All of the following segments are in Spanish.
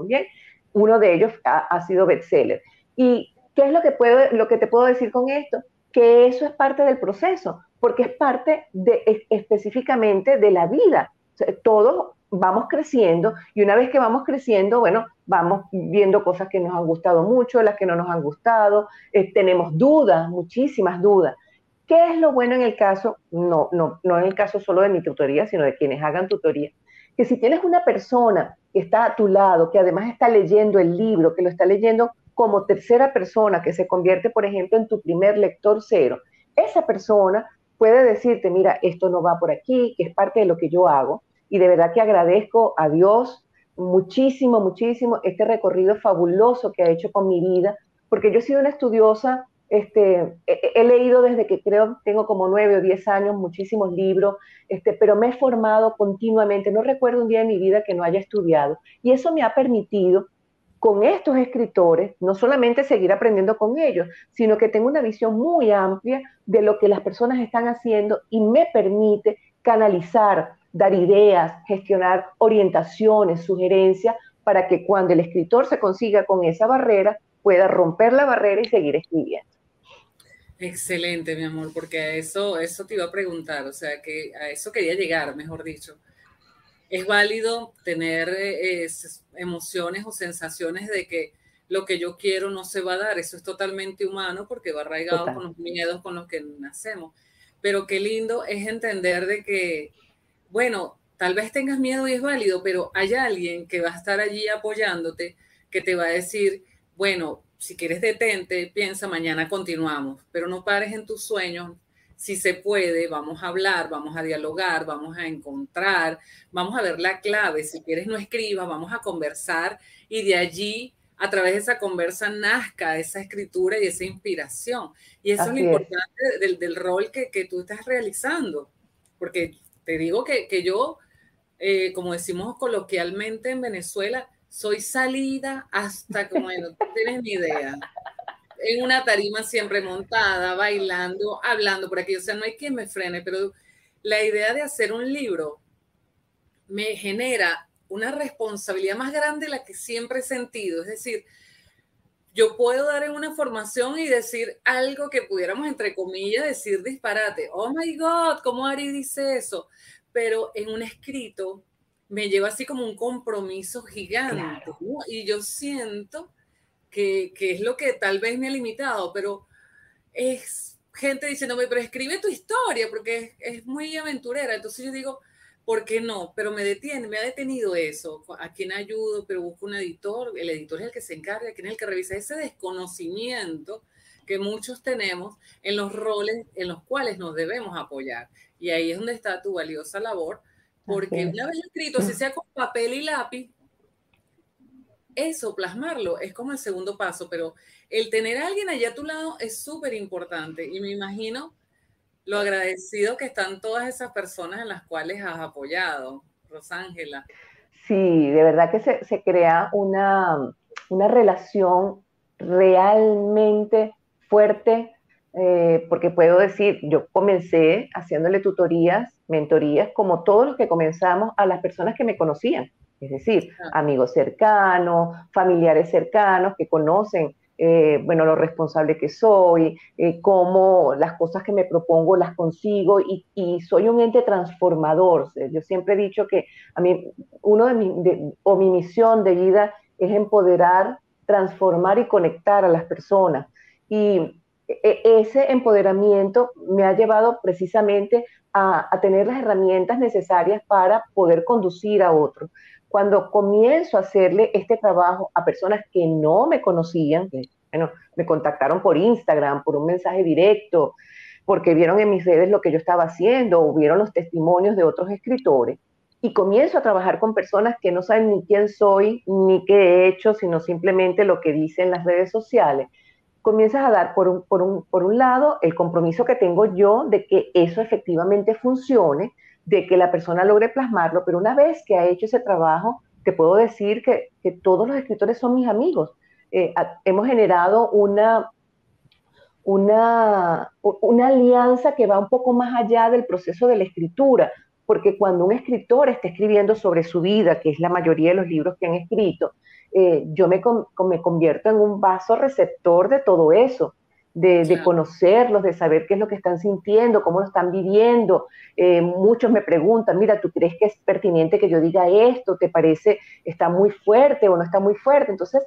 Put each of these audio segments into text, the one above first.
también. Uno de ellos ha, sido bestseller. ¿Y qué es lo que, puedo, lo que te puedo decir con esto? Que eso es parte del proceso, porque es parte de, específicamente de la vida. todos vamos creciendo y una vez que vamos creciendo, bueno, vamos viendo cosas que nos han gustado mucho, las que no nos han gustado, eh, tenemos dudas, muchísimas dudas. ¿Qué es lo bueno en el caso, no, no, no en el caso solo de mi tutoría, sino de quienes hagan tutoría? Que si tienes una persona que está a tu lado, que además está leyendo el libro, que lo está leyendo como tercera persona, que se convierte, por ejemplo, en tu primer lector cero, esa persona puede decirte, mira, esto no va por aquí, que es parte de lo que yo hago, y de verdad que agradezco a Dios muchísimo, muchísimo este recorrido fabuloso que ha hecho con mi vida, porque yo he sido una estudiosa este, he, leído desde que creo tengo como nueve o diez años muchísimos libros, este, pero me he formado continuamente. No recuerdo un día de mi vida que no haya estudiado. Y eso me ha permitido con estos escritores, no solamente seguir aprendiendo con ellos, sino que tengo una visión muy amplia de lo que las personas están haciendo y me permite canalizar, dar ideas, gestionar orientaciones, sugerencias, para que cuando el escritor se consiga con esa barrera, pueda romper la barrera y seguir escribiendo. Excelente, mi amor, porque a eso, eso te iba a preguntar, o sea, que a eso quería llegar, mejor dicho. Es válido tener eh, emociones o sensaciones de que lo que yo quiero no se va a dar, eso es totalmente humano porque va arraigado con los miedos con los que nacemos. Pero qué lindo es entender de que, bueno, tal vez tengas miedo y es válido, pero hay alguien que va a estar allí apoyándote, que te va a decir, bueno, si quieres detente, piensa, mañana continuamos, pero no pares en tus sueños. Si se puede, vamos a hablar, vamos a dialogar, vamos a encontrar, vamos a ver la clave. Si quieres, no escribas, vamos a conversar y de allí, a través de esa conversa, nazca esa escritura y esa inspiración. Y eso es lo importante del, rol que, tú estás realizando, porque te digo que, yo, eh, como decimos coloquialmente en Venezuela, soy salida hasta como no tienes ni idea. En una tarima siempre montada, bailando, hablando por aquí. O sea, no hay quien me frene, pero la idea de hacer un libro me genera una responsabilidad más grande de la que siempre he sentido. Es decir, yo puedo dar en una formación y decir algo que pudiéramos, entre comillas, decir disparate. Oh my God, ¿cómo Ari dice eso? Pero en un escrito me lleva así como un compromiso gigante, Y yo siento que, es lo que tal vez me ha limitado, pero es gente diciéndome, pero escribe tu historia, porque es, muy aventurera. Entonces yo digo, ¿por qué no? Pero me detiene, me ha detenido eso. ¿A quién ayudo? Pero busco un editor. El editor es el que se encarga, quién es el que revisa ese desconocimiento que muchos tenemos en los roles en los cuales nos debemos apoyar. Y ahí es donde está tu valiosa labor porque una vez escrito, si sea con papel y lápiz, eso, plasmarlo, es como el segundo paso, pero el tener a alguien allá a tu lado es súper importante y me imagino lo agradecido que están todas esas personas en las cuales has apoyado, Rosángela. Sí, de verdad que se, se crea una, una relación realmente fuerte eh, porque puedo decir, yo comencé haciéndole tutorías, mentorías, como todos los que comenzamos a las personas que me conocían, es decir, ah. amigos cercanos, familiares cercanos que conocen, eh, bueno, lo responsable que soy, eh, cómo las cosas que me propongo las consigo y, soy un ente transformador. Yo siempre he dicho que a mí, uno de mi, o mi misión de vida es empoderar, transformar y conectar a las personas. Y e, ese empoderamiento me ha llevado precisamente a, tener las herramientas necesarias para poder conducir a otros. Cuando comienzo a hacerle este trabajo a personas que no me conocían, bueno, me contactaron por Instagram, por un mensaje directo, porque vieron en mis redes lo que yo estaba haciendo o vieron los testimonios de otros escritores, y comienzo a trabajar con personas que no saben ni quién soy, ni qué he hecho, sino simplemente lo que dicen las redes sociales comienzas a dar por un, por, un, por un lado el compromiso que tengo yo de que eso efectivamente funcione, de que la persona logre plasmarlo, pero una vez que ha hecho ese trabajo, te puedo decir que, que todos los escritores son mis amigos. Eh, hemos generado una, una, una alianza que va un poco más allá del proceso de la escritura, porque cuando un escritor está escribiendo sobre su vida, que es la mayoría de los libros que han escrito, eh, yo me, me convierto en un vaso receptor de todo eso de, conocerlos, de saber qué es lo que están sintiendo, cómo lo están viviendo. Eh, muchos me preguntan, mira, ¿tú crees que es pertinente que yo diga esto? ¿Te parece está muy fuerte o no está muy fuerte? Entonces,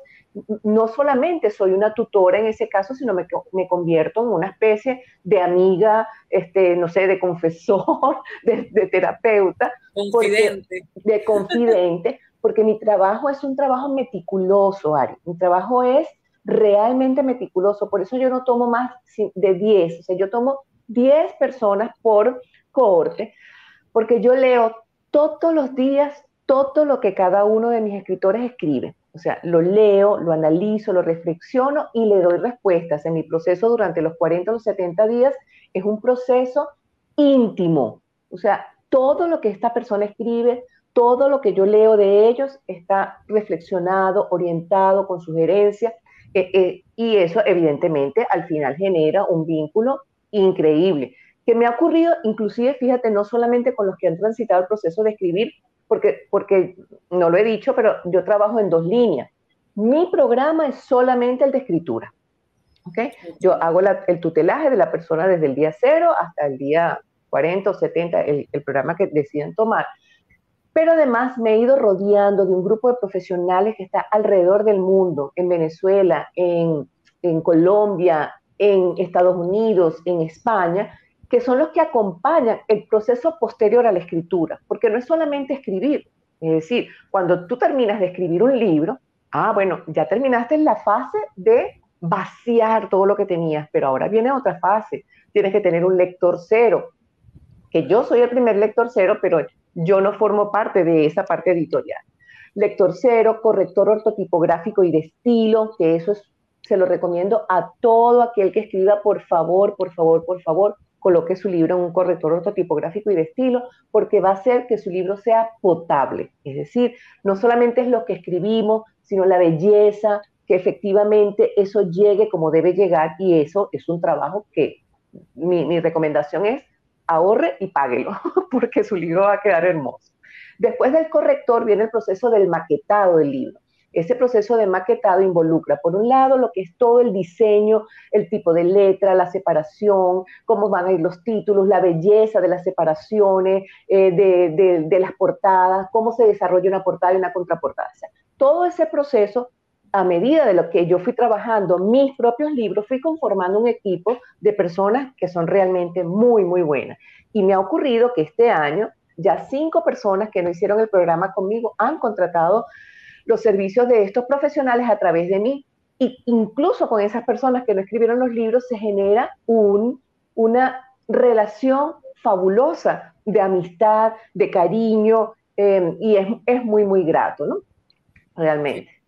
no solamente soy una tutora en ese caso, sino me, me convierto en una especie de amiga, este, no sé, de confesor, de, terapeuta. Confidente. de confidente, porque mi trabajo es un trabajo meticuloso, Ari. Mi trabajo es realmente meticuloso. Por eso yo no tomo más de 10, o sea, yo tomo 10 personas por cohorte, porque yo leo todos los días todo lo que cada uno de mis escritores escribe. O sea, lo leo, lo analizo, lo reflexiono y le doy respuestas. En mi proceso durante los 40 o los 70 días es un proceso íntimo. O sea, todo lo que esta persona escribe, todo lo que yo leo de ellos está reflexionado, orientado, con sugerencias eh, eh, y eso evidentemente al final genera un vínculo increíble, que me ha ocurrido inclusive, fíjate, no solamente con los que han transitado el proceso de escribir, porque, porque no lo he dicho, pero yo trabajo en dos líneas. Mi programa es solamente el de escritura. ¿okay? Yo hago el tutelaje de la persona desde el día cero hasta el día 40 o 70, el, el programa que deciden tomar. Pero además me he ido rodeando de un grupo de profesionales que está alrededor del mundo, en Venezuela, en, Colombia, en Estados Unidos, en España, que son los que acompañan el proceso posterior a la escritura, porque no es solamente escribir, es decir, cuando tú terminas de escribir un libro, ah, bueno, ya terminaste la fase de vaciar todo lo que tenías, pero ahora viene otra fase, tienes que tener un lector cero, que yo soy el primer lector cero, pero yo no formo parte de esa parte editorial. Lector cero, corrector ortotipográfico y de estilo, que eso se lo recomiendo a todo aquel que escriba, por favor, por favor, por favor, coloque su libro en un corrector ortotipográfico y de estilo, porque va a hacer que su libro sea potable. Es decir, no solamente es lo que escribimos, sino la belleza, que efectivamente eso llegue como debe llegar y eso es un trabajo que mi, recomendación es ahorre y páguelo, porque su libro va a quedar hermoso. Después del corrector viene el proceso del maquetado del libro. Ese proceso de maquetado involucra, por un lado, lo que es todo el diseño, el tipo de letra, la separación, cómo van a ir los títulos, la belleza de las separaciones, eh, de, de, las portadas, cómo se desarrolla una portada y una contraportada. todo ese proceso a medida de lo que yo fui trabajando mis propios libros, fui conformando un equipo de personas que son realmente muy, muy buenas. Y me ha ocurrido que este año ya cinco personas que no hicieron el programa conmigo han contratado los servicios de estos profesionales a través de mí. Y incluso con esas personas que no escribieron los libros se genera un, una relación fabulosa de amistad, de cariño, eh, y es muy, muy grato, ¿no? Realmente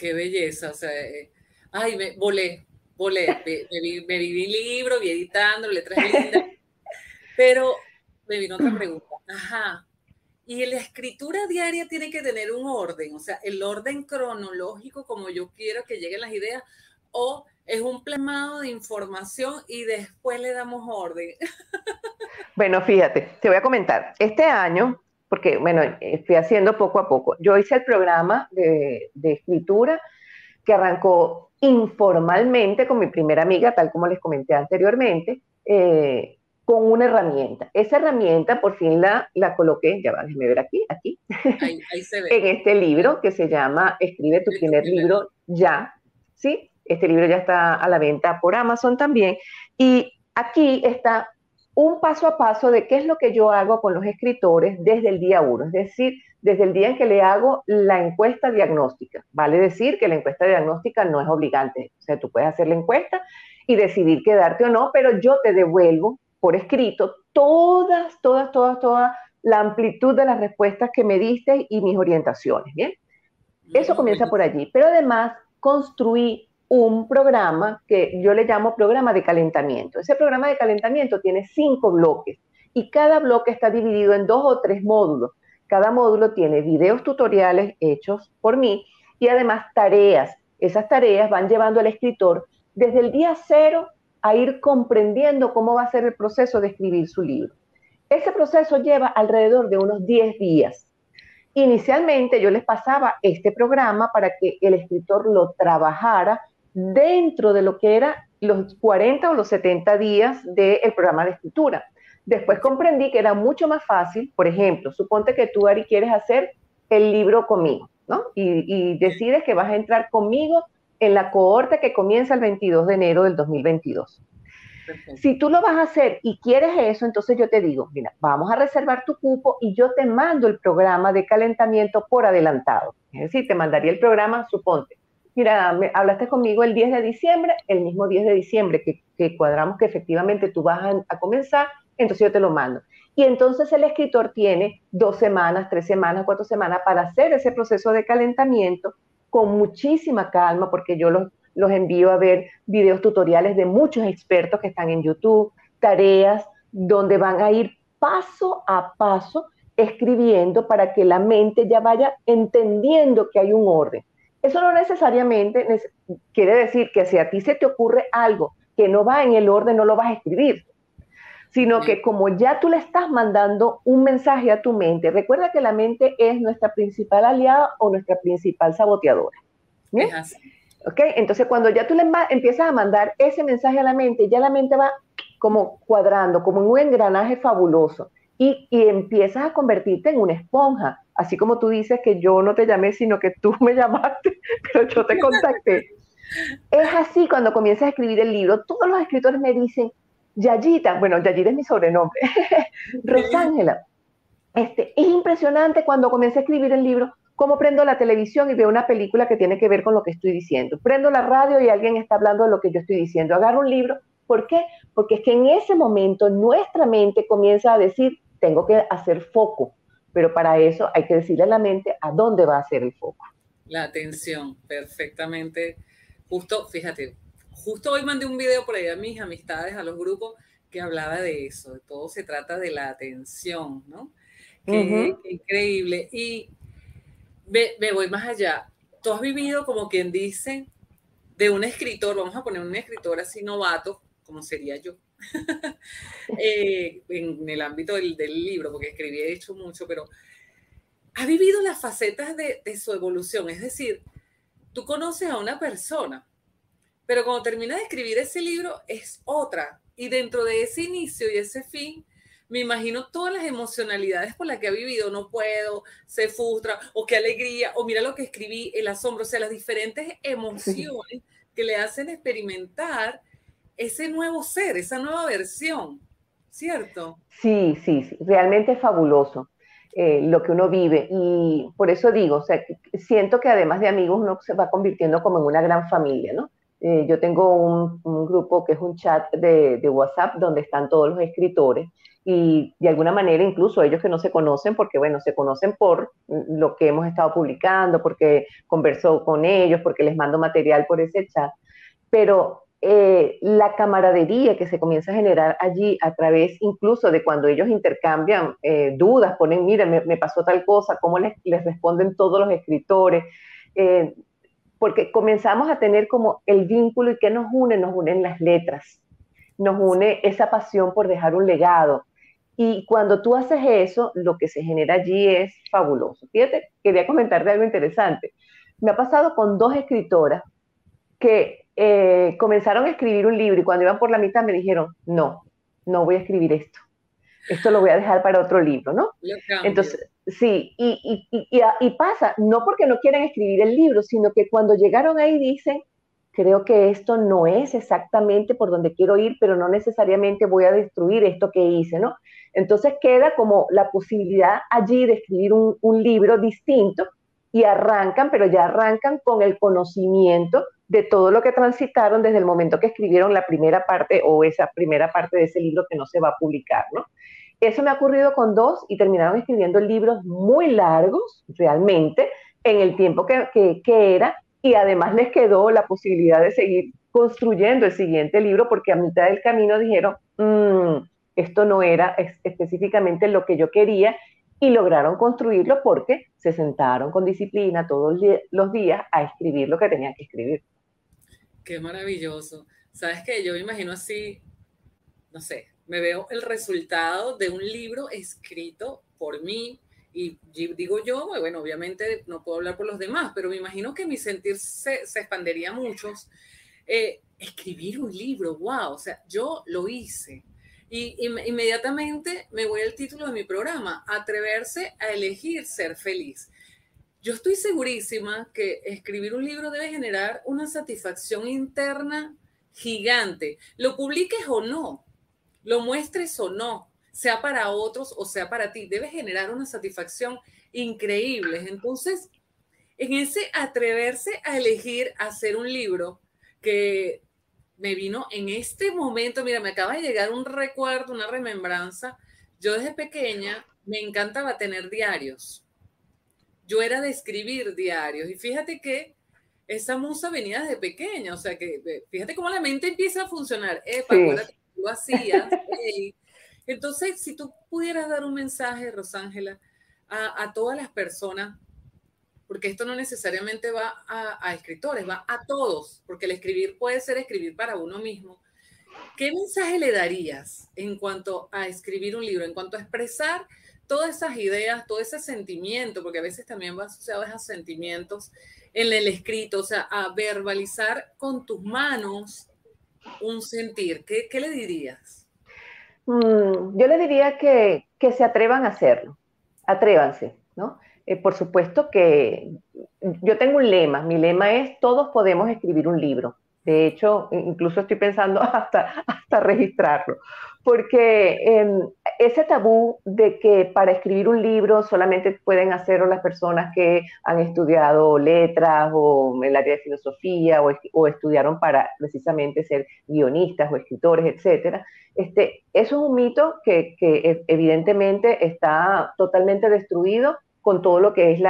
qué belleza, o sea, eh, ay, me volé, volé, me, me, viví libro, vi editando, letras lindas, pero me vino otra pregunta, ajá, y la escritura diaria tiene que tener un orden, o sea, el orden cronológico como yo quiero que lleguen las ideas, o es un plasmado de información y después le damos orden. Bueno, fíjate, te voy a comentar, este año porque, bueno, estoy haciendo poco a poco. Yo hice el programa de, escritura que arrancó informalmente con mi primera amiga, tal como les comenté anteriormente, eh, con una herramienta. Esa herramienta por fin la, la coloqué, ya va, déjeme ver aquí, aquí, ahí, se ve. en este libro que se llama Escribe tu primer libro ya, ¿sí? Este libro ya está a la venta por Amazon también. Y aquí está un paso a paso de qué es lo que yo hago con los escritores desde el día uno, es decir, desde el día en que le hago la encuesta diagnóstica. Vale decir que la encuesta diagnóstica no es obligante, o sea, tú puedes hacer la encuesta y decidir quedarte o no, pero yo te devuelvo por escrito todas, todas, todas, toda la amplitud de las respuestas que me diste y mis orientaciones, ¿bien? Eso comienza por allí, pero además construí un programa que yo le llamo programa de calentamiento. Ese programa de calentamiento tiene cinco bloques y cada bloque está dividido en dos o tres módulos. Cada módulo tiene videos tutoriales hechos por mí y además tareas. Esas tareas van llevando al escritor desde el día cero a ir comprendiendo cómo va a ser el proceso de escribir su libro. Ese proceso lleva alrededor de unos 10 días. Inicialmente yo les pasaba este programa para que el escritor lo trabajara dentro de lo que era los 40 o los 70 días del programa de escritura. Después comprendí que era mucho más fácil, por ejemplo, suponte que tú, Ari, quieres hacer el libro conmigo, ¿no? Y, decides que vas a entrar conmigo en la cohorte que comienza el 22 de enero del 2022. Si tú lo vas a hacer y quieres eso, entonces yo te digo, mira, vamos a reservar tu cupo y yo te mando el programa de calentamiento por adelantado. Es decir, te mandaría el programa, suponte, mira, hablaste conmigo el 10 de diciembre, el mismo 10 de diciembre que, cuadramos que efectivamente tú vas a, comenzar, entonces yo te lo mando. Y entonces el escritor tiene dos semanas, tres semanas, cuatro semanas para hacer ese proceso de calentamiento con muchísima calma, porque yo los, los envío a ver videos tutoriales de muchos expertos que están en YouTube, tareas donde van a ir paso a paso escribiendo para que la mente ya vaya entendiendo que hay un orden. Eso no necesariamente quiere decir que si a ti se te ocurre algo que no va en el orden, no lo vas a escribir, sino que como ya tú le estás mandando un mensaje a tu mente, recuerda que la mente es nuestra principal aliada o nuestra principal saboteadora. ¿Ok? Entonces cuando ya tú le empiezas a mandar ese mensaje a la mente, ya la mente va como cuadrando, como un engranaje fabuloso y, empiezas a convertirte en una esponja así como tú dices que yo no te llamé, sino que tú me llamaste, pero yo te contacté. Es así cuando comienzas a escribir el libro. Todos los escritores me dicen, Yayita, bueno, Yayita es mi sobrenombre, Rosángela, este, es impresionante cuando comienzo a escribir el libro, cómo prendo la televisión y veo una película que tiene que ver con lo que estoy diciendo. Prendo la radio y alguien está hablando de lo que yo estoy diciendo. Agarro un libro. ¿Por qué? Porque es que en ese momento nuestra mente comienza a decir, tengo que hacer foco, pero para eso hay que decirle a la mente a dónde va a ser el foco. La atención, perfectamente. Justo, fíjate, justo hoy mandé un video por ahí a mis amistades, a los grupos, que hablaba de eso, de todo se trata de la atención, ¿no? Qué, increíble. Y me, me voy más allá. Tú has vivido, como quien dice, de un escritor, vamos a poner un escritor así novato, como sería yo, Eh, en el ámbito del, libro, porque escribí, he hecho mucho, pero ha vivido las facetas de, su evolución. Es decir, tú conoces a una persona, pero cuando terminas de escribir ese libro es otra. Y dentro de ese inicio y ese fin, me imagino todas las emocionalidades por las que ha vivido. No puedo, se frustra, o qué alegría, o mira lo que escribí, el asombro, o sea, las diferentes emociones que le hacen experimentar ese nuevo ser, esa nueva versión, ¿cierto? Sí, sí, sí. realmente es fabuloso eh, lo que uno vive y por eso digo, siento que además de amigos uno se va convirtiendo como en una gran familia, ¿no? Eh, yo tengo un, grupo que es un chat de, de, WhatsApp donde están todos los escritores y de alguna manera incluso ellos que no se conocen, porque bueno, se conocen por lo que hemos estado publicando, porque converso con ellos, porque les mando material por ese chat, pero eh, la camaradería que se comienza a generar allí a través incluso de cuando ellos intercambian eh, dudas, ponen, mira, me, pasó tal cosa, cómo les, responden todos los escritores, eh, porque comenzamos a tener como el vínculo y que nos une, nos unen las letras, nos une esa pasión por dejar un legado. Y cuando tú haces eso, lo que se genera allí es fabuloso. Fíjate, quería comentarte algo interesante. Me ha pasado con dos escritoras que eh, comenzaron a escribir un libro y cuando iban por la mitad me dijeron, no, no voy a escribir esto. Esto lo voy a dejar para otro libro, ¿no? Entonces, sí, y, y, y, pasa, no porque no quieren escribir el libro, sino que cuando llegaron ahí dicen, creo que esto no es exactamente por donde quiero ir, pero no necesariamente voy a destruir esto que hice, ¿no? Entonces queda como la posibilidad allí de escribir un, un libro distinto y arrancan, pero ya arrancan con el conocimiento de todo lo que transitaron desde el momento que escribieron la primera parte o esa primera parte de ese libro que no se va a publicar, ¿no? Eso me ha ocurrido con dos y terminaron escribiendo libros muy largos, realmente, en el tiempo que, era, y además les quedó la posibilidad de seguir construyendo el siguiente libro porque a mitad del camino dijeron, mm, esto no era específicamente lo que yo quería y lograron construirlo porque se sentaron con disciplina todos los días a escribir lo que tenían que escribir. Qué maravilloso. ¿Sabes qué? Yo me imagino así, no sé, me veo el resultado de un libro escrito por mí. Y digo yo, bueno, obviamente no puedo hablar por los demás, pero me imagino que mi sentir se, se expandería mucho. Eh, escribir un libro, wow, o sea, yo lo hice. Y inmediatamente me voy al título de mi programa, atreverse a elegir ser feliz. Yo estoy segurísima que escribir un libro debe generar una satisfacción interna gigante. Lo publiques o no, lo muestres o no, sea para otros o sea para ti, debe generar una satisfacción increíble. Entonces, en ese atreverse a elegir hacer un libro que me vino en este momento, mira, me acaba de llegar un recuerdo, una remembranza. Yo desde pequeña me encantaba tener diarios. Yo era de escribir diarios y fíjate que esa musa venía desde pequeña, o sea que fíjate cómo la mente empieza a funcionar. Epa, sí lo hacías. Entonces, si tú pudieras dar un mensaje, Rosángela, a, todas las personas, porque esto no necesariamente va a, escritores, va a todos, porque el escribir puede ser escribir para uno mismo. ¿Qué mensaje le darías en cuanto a escribir un libro, en cuanto a expresar todas esas ideas, todo ese sentimiento, porque a veces también va asociado a sentimientos en el escrito, o sea, a verbalizar con tus manos un sentir, ¿qué, le dirías? Mm, yo le diría que, se atrevan a hacerlo, atrévanse, ¿no? Eh, por supuesto que yo tengo un lema, mi lema es todos podemos escribir un libro. De hecho, incluso estoy pensando hasta, hasta registrarlo, porque ese tabú de que para escribir un libro solamente pueden hacerlo las personas que han estudiado letras o el área de filosofía o, estudiaron para precisamente ser guionistas o escritores, etcétera, este, eso es un mito que, que evidentemente está totalmente destruido con todo lo que es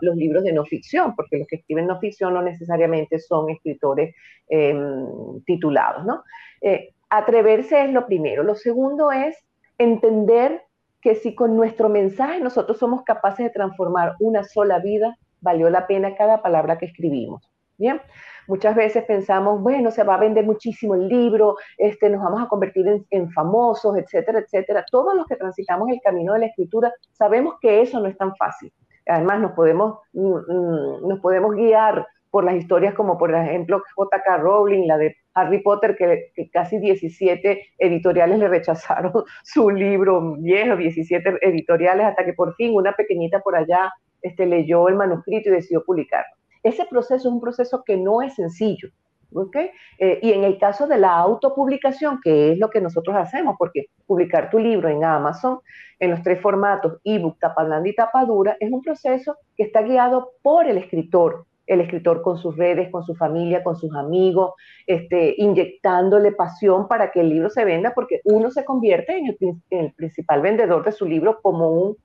los libros de no ficción, porque los que escriben no ficción no necesariamente son escritores em, titulados, ¿no? Eh, atreverse es lo primero. Lo segundo es entender que si con nuestro mensaje nosotros somos capaces de transformar una sola vida, valió la pena cada palabra que escribimos. Bien, muchas veces pensamos, bueno, se va a vender muchísimo el libro, este, nos vamos a convertir en, famosos, etcétera, etcétera. Todos los que transitamos el camino de la escritura sabemos que eso no es tan fácil. Además, nos podemos, mm, mm, nos podemos guiar por las historias como, por ejemplo, J.K. Rowling, la de Harry Potter, que, casi 17 editoriales le rechazaron su libro viejo, 17 editoriales, hasta que por fin una pequeñita por allá este, leyó el manuscrito y decidió publicarlo. Ese proceso es un proceso que no es sencillo. ¿okay? Eh, y en el caso de la autopublicación, que es lo que nosotros hacemos, porque publicar tu libro en Amazon, en los tres formatos, ebook, tapa blanda y tapa dura, es un proceso que está guiado por el escritor, el escritor con sus redes, con su familia, con sus amigos, este, inyectándole pasión para que el libro se venda, porque uno se convierte en el, en el principal vendedor de su libro como un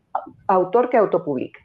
autor que autopublica.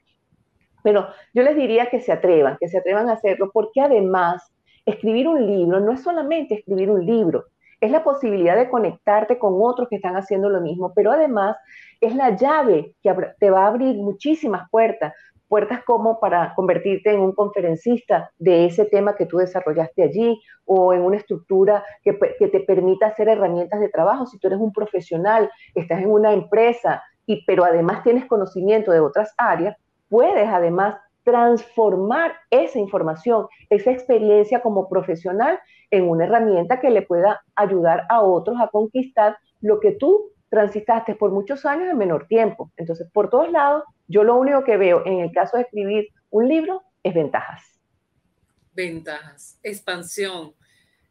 Pero yo les diría que se atrevan, que se atrevan a hacerlo, porque además escribir un libro no es solamente escribir un libro, es la posibilidad de conectarte con otros que están haciendo lo mismo, pero además es la llave que te va a abrir muchísimas puertas, puertas como para convertirte en un conferencista de ese tema que tú desarrollaste allí o en una estructura que, te permita hacer herramientas de trabajo. Si tú eres un profesional, estás en una empresa, y, pero además tienes conocimiento de otras áreas, puedes además transformar esa información, esa experiencia como profesional en una herramienta que le pueda ayudar a otros a conquistar lo que tú transitaste por muchos años en menor tiempo. Entonces, por todos lados, yo lo único que veo en el caso de escribir un libro es ventajas. Ventajas, expansión.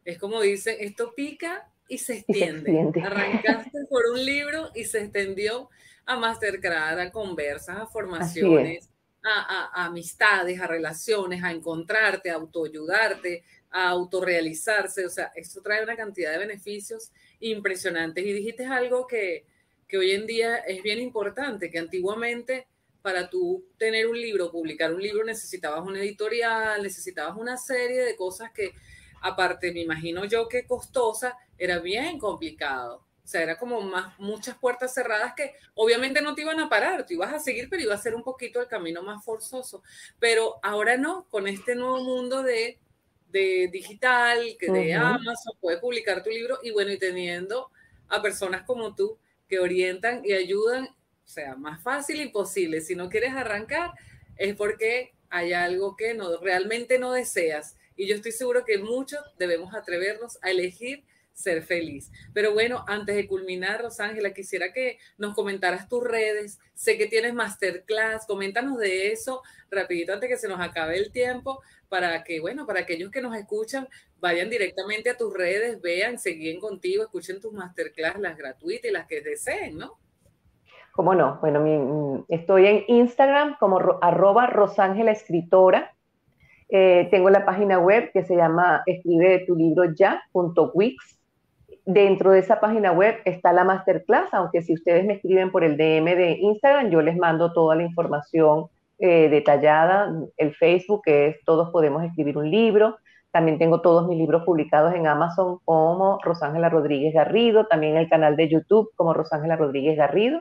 Es como dice, esto pica y se extiende. Arrancaste por un libro y se extendió a masterclass, a conversas, a formaciones, a, amistades, a relaciones, a encontrarte, a autoayudarte, a autorrealizarse. O sea, esto trae una cantidad de beneficios impresionantes. Y dijiste algo que, que hoy en día es bien importante, que antiguamente para tú tener un libro, publicar un libro, necesitabas una editorial, necesitabas una serie de cosas que, aparte, me imagino yo que costosa, era bien complicado. O sea, era como más, muchas puertas cerradas que obviamente no te iban a parar, tú ibas a seguir, pero iba a ser un poquito el camino más forzoso. Pero ahora no, con este nuevo mundo de, de digital, que de Amazon, puedes publicar tu libro y bueno, y teniendo a personas como tú que orientan y ayudan, o sea, más fácil y posible. Si no quieres arrancar, es porque hay algo que no, realmente no deseas. Y yo estoy seguro que muchos debemos atrevernos a elegir ser feliz. Pero bueno, antes de culminar, Rosángela, quisiera que nos comentaras tus redes. Sé que tienes masterclass, coméntanos de eso rapidito antes que se nos acabe el tiempo para que, bueno, para aquellos que nos escuchan, vayan directamente a tus redes, vean, se contigo, escuchen tus masterclass, las gratuitas y las que deseen, ¿no? ¿Cómo no? Bueno, estoy en Instagram como arroba Rosángela Escritora. Eh, tengo la página web que se llama escribe tu libro ya.wix Dentro de esa página web está la masterclass, aunque si ustedes me escriben por el DM de Instagram, yo les mando toda la información eh, detallada. El Facebook que es Todos Podemos Escribir un Libro. También tengo todos mis libros publicados en Amazon como Rosángela Rodríguez Garrido, también el canal de YouTube como Rosángela Rodríguez Garrido.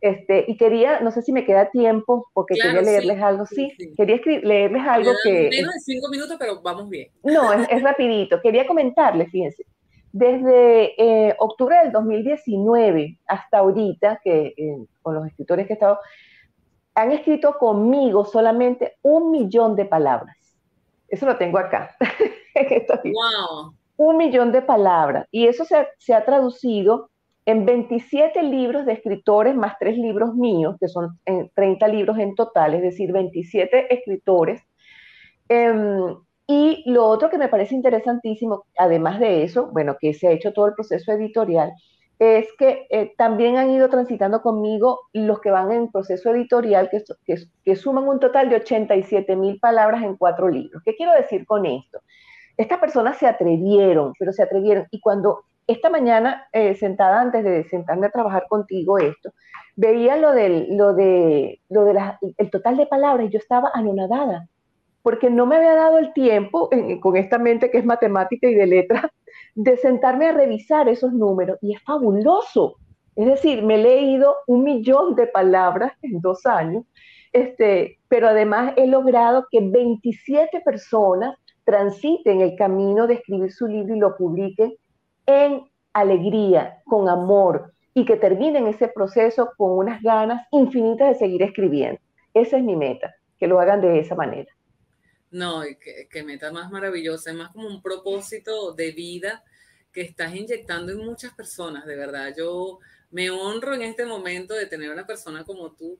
Este, y quería, no sé si me queda tiempo, porque quería leerles algo, sí, quería leerles algo que... Menos de cinco minutos, pero vamos bien. No, es, es rapidito. Quería comentarles, fíjense, desde eh, octubre del 2019 hasta ahorita, que eh, con los escritores que he estado, han escrito conmigo solamente un millón de palabras. Eso lo tengo acá. wow. Un millón de palabras. Y eso se ha, traducido en 27 libros de escritores más tres libros míos, que son 30 eh, libros en total, es decir, 27 escritores. Em, y lo otro que me parece interesantísimo, además de eso, bueno, que se ha hecho todo el proceso editorial, es que eh, también han ido transitando conmigo los que van en proceso editorial, que, que, suman un total de 87 mil palabras en cuatro libros. ¿Qué quiero decir con esto? Estas personas se atrevieron, pero se atrevieron. Y cuando esta mañana, eh, sentada antes de sentarme a trabajar contigo esto, veía lo del lo de, lo de el total de palabras y yo estaba anonadada porque no me había dado el tiempo, con esta mente que es matemática y de letra, de sentarme a revisar esos números. Y es fabuloso. Es decir, me he leído un millón de palabras en dos años, este, pero además he logrado que 27 personas transiten el camino de escribir su libro y lo publiquen en alegría, con amor, y que terminen ese proceso con unas ganas infinitas de seguir escribiendo. Esa es mi meta, que lo hagan de esa manera. No, que, meta más maravillosa, es más como un propósito de vida que estás inyectando en muchas personas, de verdad. Yo me honro en este momento de tener una persona como tú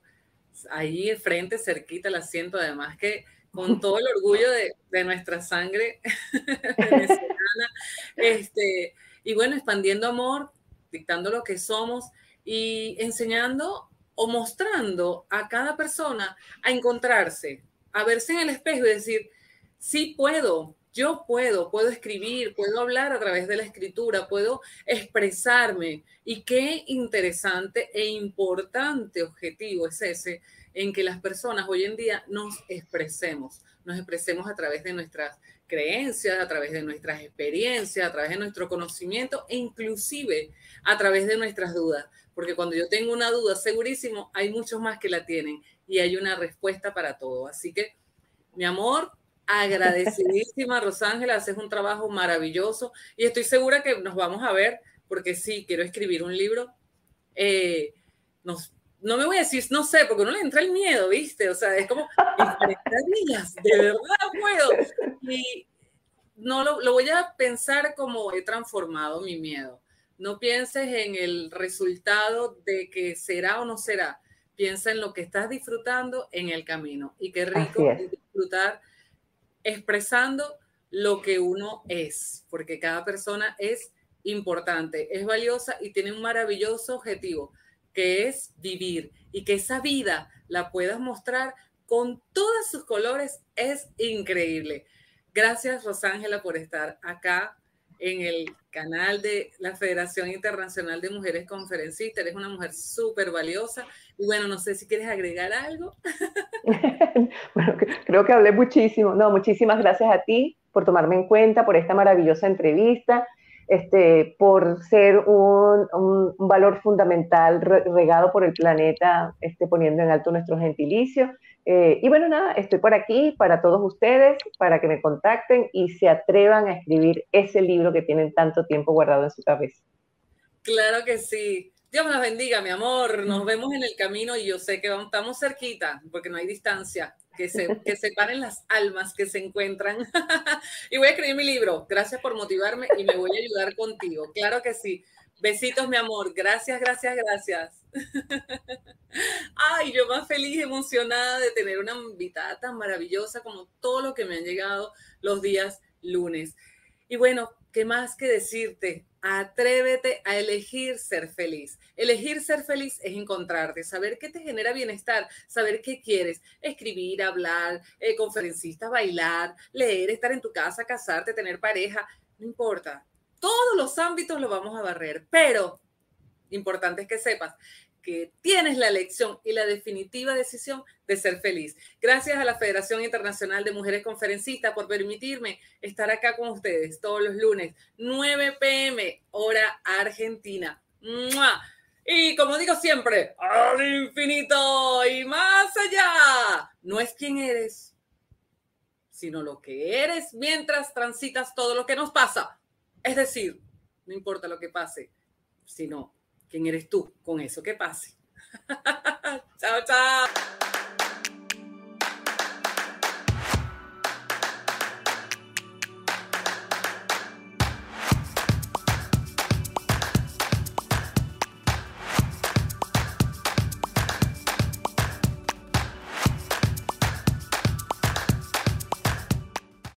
ahí frente, cerquita, la siento, además que con todo el orgullo de, nuestra sangre venezolana, este, y bueno, expandiendo amor, dictando lo que somos y enseñando o mostrando a cada persona a encontrarse, a verse en el espejo y decir, sí puedo, yo puedo, puedo escribir, puedo hablar a través de la escritura, puedo expresarme. Y qué interesante e importante objetivo es ese en que las personas hoy en día nos expresemos, nos expresemos a través de nuestras creencias, a través de nuestras experiencias, a través de nuestro conocimiento e inclusive a través de nuestras dudas. Porque cuando yo tengo una duda, segurísimo, hay muchos más que la tienen y hay una respuesta para todo. Así que, mi amor, agradecidísima, Rosángela, haces un trabajo maravilloso y estoy segura que nos vamos a ver porque sí, quiero escribir un libro. Eh, no me voy a decir, no sé, porque no le entra el miedo, ¿viste? O sea, es como, días, de verdad puedo. Y no lo, lo voy a pensar como he transformado mi miedo. No pienses en el resultado de que será o no será piensa en lo que estás disfrutando en el camino. Y qué rico disfrutar expresando lo que uno es, porque cada persona es importante, es valiosa y tiene un maravilloso objetivo, que es vivir y que esa vida la puedas mostrar con todos sus colores es increíble. Gracias, Rosángela, por estar acá en el canal de la Federación Internacional de Mujeres Conferencistas. Eres una mujer súper valiosa. Y bueno, no sé si quieres agregar algo. bueno, creo que hablé muchísimo. No, muchísimas gracias a ti por tomarme en cuenta, por esta maravillosa entrevista. Este, por ser un, valor fundamental regado por el planeta, este, poniendo en alto nuestro gentilicio. Eh, y bueno, nada, estoy por aquí para todos ustedes, para que me contacten y se atrevan a escribir ese libro que tienen tanto tiempo guardado en su cabeza. Claro que sí. Dios nos bendiga, mi amor. Nos vemos en el camino y yo sé que estamos cerquita porque no hay distancia. Que se, que separen las almas que se encuentran. y voy a escribir mi libro. Gracias por motivarme y me voy a ayudar contigo. Claro que sí. Besitos, mi amor. Gracias, gracias, gracias. Ay, yo más feliz, emocionada de tener una invitada tan maravillosa como todo lo que me han llegado los días lunes. Y bueno, ¿qué más que decirte? Atrévete a elegir ser feliz. Elegir ser feliz es encontrarte, saber qué te genera bienestar, saber qué quieres, escribir, hablar, eh, conferencista, bailar, leer, estar en tu casa, casarte, tener pareja, no importa. Todos los ámbitos lo vamos a barrer, pero importante es que sepas que tienes la elección y la definitiva decisión de ser feliz. Gracias a la Federación Internacional de Mujeres Conferencistas por permitirme estar acá con ustedes todos los lunes, 9 pm, hora argentina. Y como digo siempre, al infinito y más allá. No es quien eres, sino lo que eres mientras transitas todo lo que nos pasa. Es decir, no importa lo que pase, sino quién eres tú con eso que pase. chao, chao.